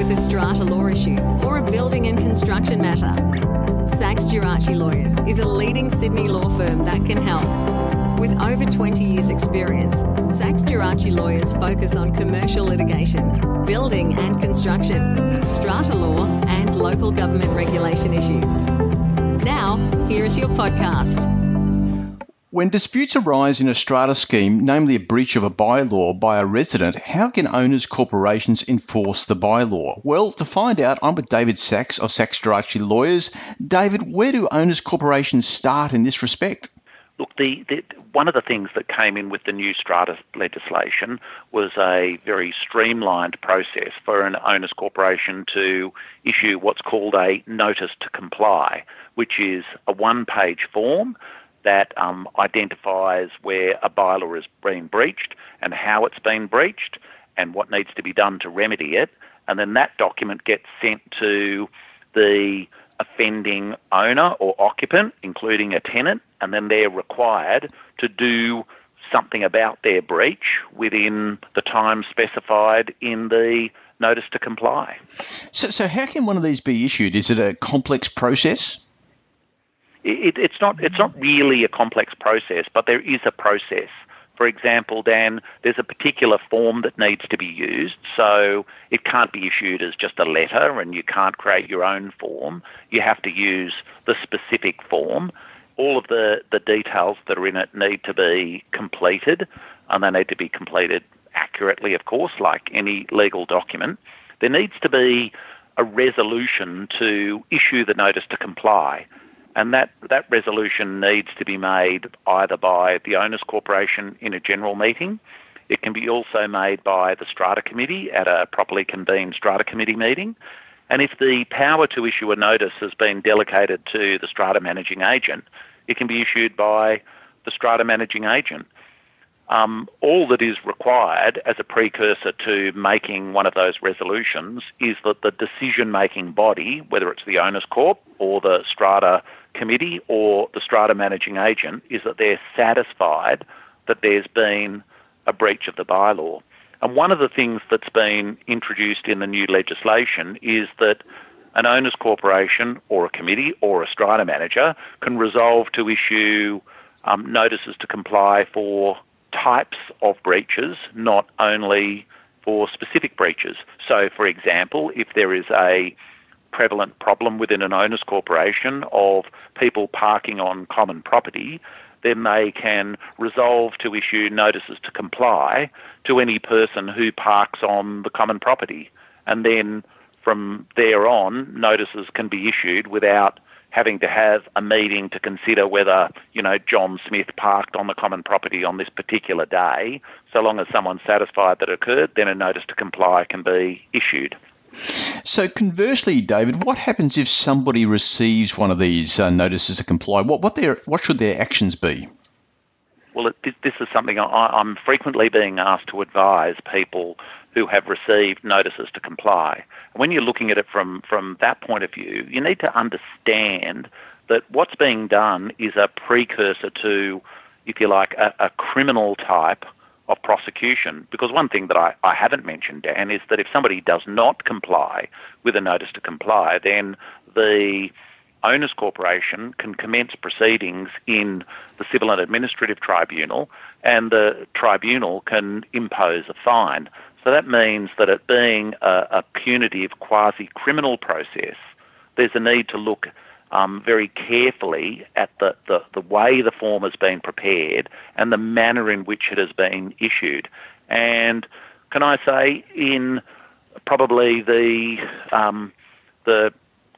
with a strata law issue or a building and construction matter? Sachs Gerace Lawyers is a leading Sydney law firm that can help. With over 20 years' experience, Sachs Gerace Lawyers focus on commercial litigation, building and construction, strata law, and local government regulation issues. Now, here is your podcast. When disputes arise in a strata scheme, namely a breach of a bylaw by a resident, how can owners' corporations enforce the bylaw? Well, to find out, I'm with David Sachs of Sachs Gerace Lawyers. David, where do owners' corporations start in this respect? Look, the, the, one of the things that came in with the new strata legislation was a very streamlined process for an owner's corporation to issue what's called a notice to comply, which is a one page form that um, identifies where a bylaw has been breached and how it's been breached and what needs to be done to remedy it. And then that document gets sent to the offending owner or occupant, including a tenant, and then they're required to do something about their breach within the time specified in the notice to comply. So, so how can one of these be issued? Is it a complex process? It, it's not it's not really a complex process, but there is a process. For example, Dan, there's a particular form that needs to be used, so it can't be issued as just a letter, and you can't create your own form. You have to use the specific form. All of the, the details that are in it need to be completed, and they need to be completed accurately, of course, like any legal document. There needs to be a resolution to issue the notice to comply and that, that resolution needs to be made either by the owners corporation in a general meeting. It can be also made by the strata committee at a properly convened strata committee meeting. And if the power to issue a notice has been delegated to the strata managing agent, it can be issued by the strata managing agent. Um, all that is required as a precursor to making one of those resolutions is that the decision making body, whether it's the owners corp or the strata committee or the strata managing agent is that they're satisfied that there's been a breach of the bylaw. And one of the things that's been introduced in the new legislation is that an owners corporation or a committee or a strata manager can resolve to issue um, notices to comply for types of breaches, not only for specific breaches. So, for example, if there is a prevalent problem within an owners corporation of people parking on common property, then they can resolve to issue notices to comply to any person who parks on the common property. And then from there on, notices can be issued without having to have a meeting to consider whether, you know, John Smith parked on the common property on this particular day. So long as someone's satisfied that it occurred, then a notice to comply can be issued. So, conversely, David, what happens if somebody receives one of these uh, notices to comply? What what their what should their actions be? Well, it, this is something I, am frequently being asked to advise people who have received notices to comply. When you're looking at it from from that point of view, you need to understand that what's being done is a precursor to, if you like, a, a criminal type of prosecution. Because one thing that I, I haven't mentioned, Dan, is that if somebody does not comply with a notice to comply, then the owners corporation can commence proceedings in the civil and administrative tribunal and the tribunal can impose a fine. So that means that it being a, a punitive quasi criminal process, there's a need to look um, very carefully at the, the, the way the form has been prepared and the manner in which it has been issued. And can I say, in probably the um, the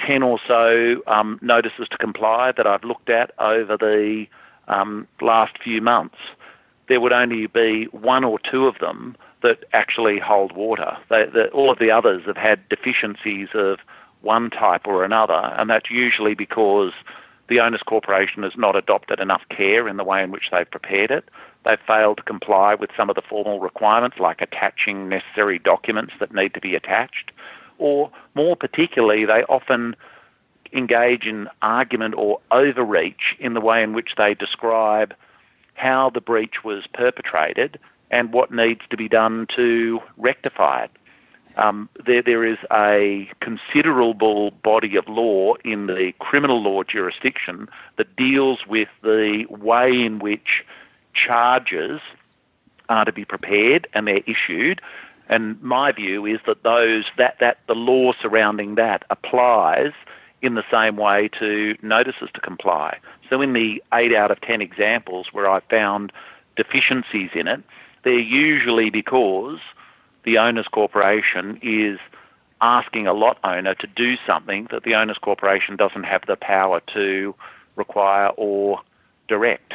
ten or so um, notices to comply that I've looked at over the um, last few months, there would only be one or two of them that actually hold water. They, the, all of the others have had deficiencies of one type or another, and that's usually because the owners corporation has not adopted enough care in the way in which they've prepared it. They've failed to comply with some of the formal requirements, like attaching necessary documents that need to be attached, or more particularly, they often engage in argument or overreach in the way in which they describe how the breach was perpetrated and what needs to be done to rectify it. Um, there, there is a considerable body of law in the criminal law jurisdiction that deals with the way in which charges are to be prepared and they're issued. And my view is that those that, that the law surrounding that applies in the same way to notices to comply. So in the eight out of ten examples where I found deficiencies in it, they're usually because the owner's corporation is asking a lot owner to do something that the owner's corporation doesn't have the power to require or direct.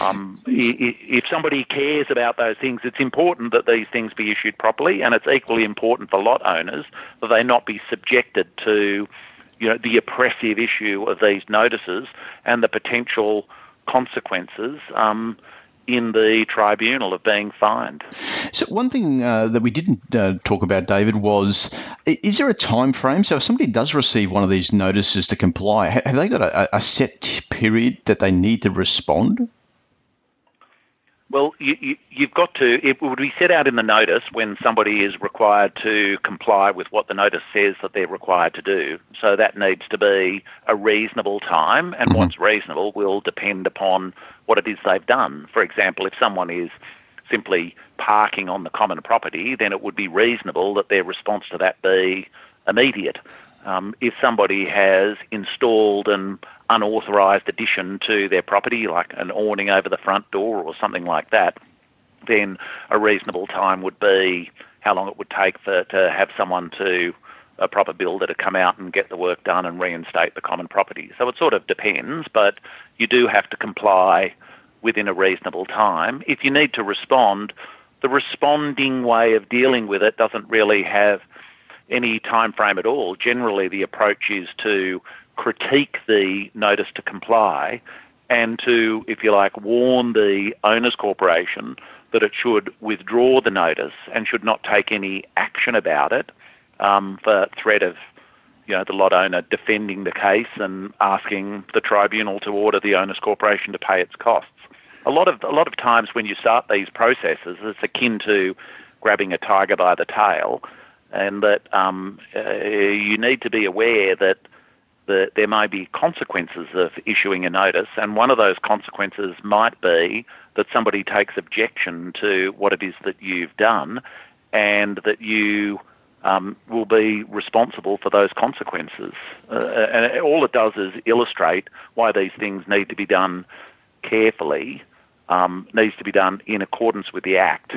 Um, if somebody cares about those things, it's important that these things be issued properly, and it's equally important for lot owners that they not be subjected to, you know, the oppressive issue of these notices and the potential consequences um, in the tribunal of being fined. So one thing uh, that we didn't uh, talk about, David, was is there a time frame? So if somebody does receive one of these notices to comply, have they got a, a set period that they need to respond? Well, you, you, you've got to, it would be set out in the notice when somebody is required to comply with what the notice says that they're required to do. So that needs to be a reasonable time, and mm-hmm. what's reasonable will depend upon what it is they've done. For example, if someone is simply parking on the common property, then it would be reasonable that their response to that be immediate. Um, if somebody has installed an unauthorised addition to their property, like an awning over the front door or something like that, then a reasonable time would be how long it would take for to have someone to a proper builder to come out and get the work done and reinstate the common property. So it sort of depends, but you do have to comply within a reasonable time. If you need to respond, the responding way of dealing with it doesn't really have any time frame at all. Generally, the approach is to critique the notice to comply and to, if you like, warn the owners corporation that it should withdraw the notice and should not take any action about it um, for threat of you know, the lot owner defending the case and asking the tribunal to order the owners corporation to pay its costs. A lot of a lot of times when you start these processes, it's akin to grabbing a tiger by the tail and that um, uh, you need to be aware that the, there may be consequences of issuing a notice, and one of those consequences might be that somebody takes objection to what it is that you've done, and that you um, will be responsible for those consequences. Uh, and all it does is illustrate why these things need to be done carefully, um, needs to be done in accordance with the Act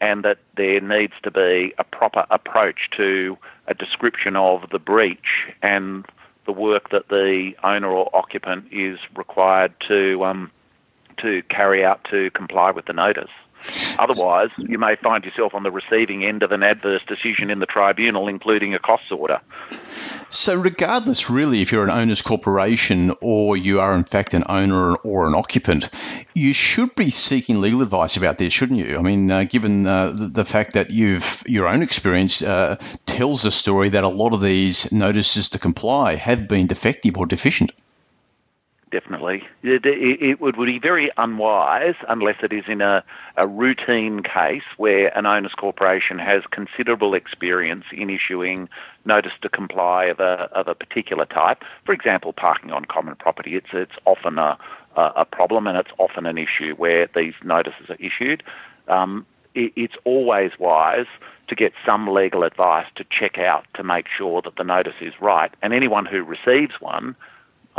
and that there needs to be a proper approach to a description of the breach and the work that the owner or occupant is required to um, to carry out to comply with the notice. Otherwise, you may find yourself on the receiving end of an adverse decision in the tribunal, including a costs order. So, regardless, really, if you're an owner's corporation or you are in fact an owner or an occupant, you should be seeking legal advice about this, shouldn't you? I mean, uh, given uh, the, the, fact that you've your own experience uh, tells the story that a lot of these notices to comply have been defective or deficient definitely. It, it, it, would, be very unwise unless it is in a, a routine case where an owner's corporation has considerable experience in issuing notice to comply of a, of a particular type. For example, parking on common property. It's, it's often a, a problem and it's often an issue where these notices are issued. Um, it, it's always wise to get some legal advice to check out to make sure that the notice is right. And anyone who receives one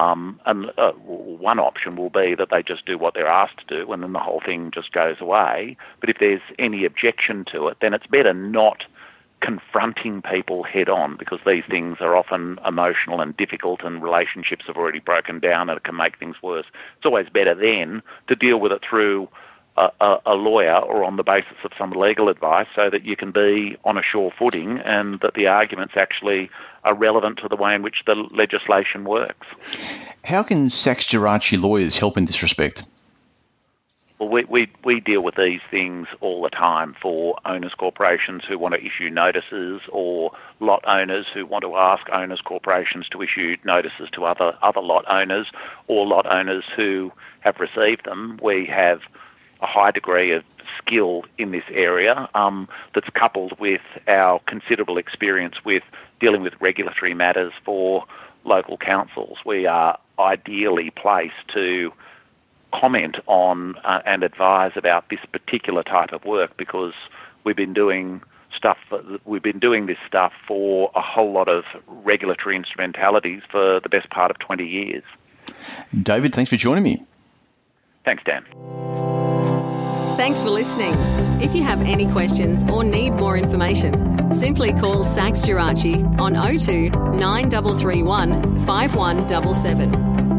um, and uh, one option will be that they just do what they're asked to do, and then the whole thing just goes away. But if there's any objection to it, then it's better not confronting people head on because these things are often emotional and difficult, and relationships have already broken down, and it can make things worse. It's always better then to deal with it through a, a, lawyer or on the basis of some legal advice so that you can be on a sure footing and that the arguments actually are relevant to the way in which the legislation works. How can Sachs Gerace lawyers help in this respect? Well, we, we, we deal with these things all the time for owners corporations who want to issue notices or lot owners who want to ask owners corporations to issue notices to other, other lot owners or lot owners who have received them. We have a high degree of skill in this area um, that's coupled with our considerable experience with dealing with regulatory matters for local councils. We are ideally placed to comment on uh, and advise about this particular type of work because we've been doing stuff we've been doing this stuff for a whole lot of regulatory instrumentalities for the best part of 20 years. David, thanks for joining me. Thanks, Dan. Thanks for listening. If you have any questions or need more information, simply call Sachs Gerace on 02 9331 5177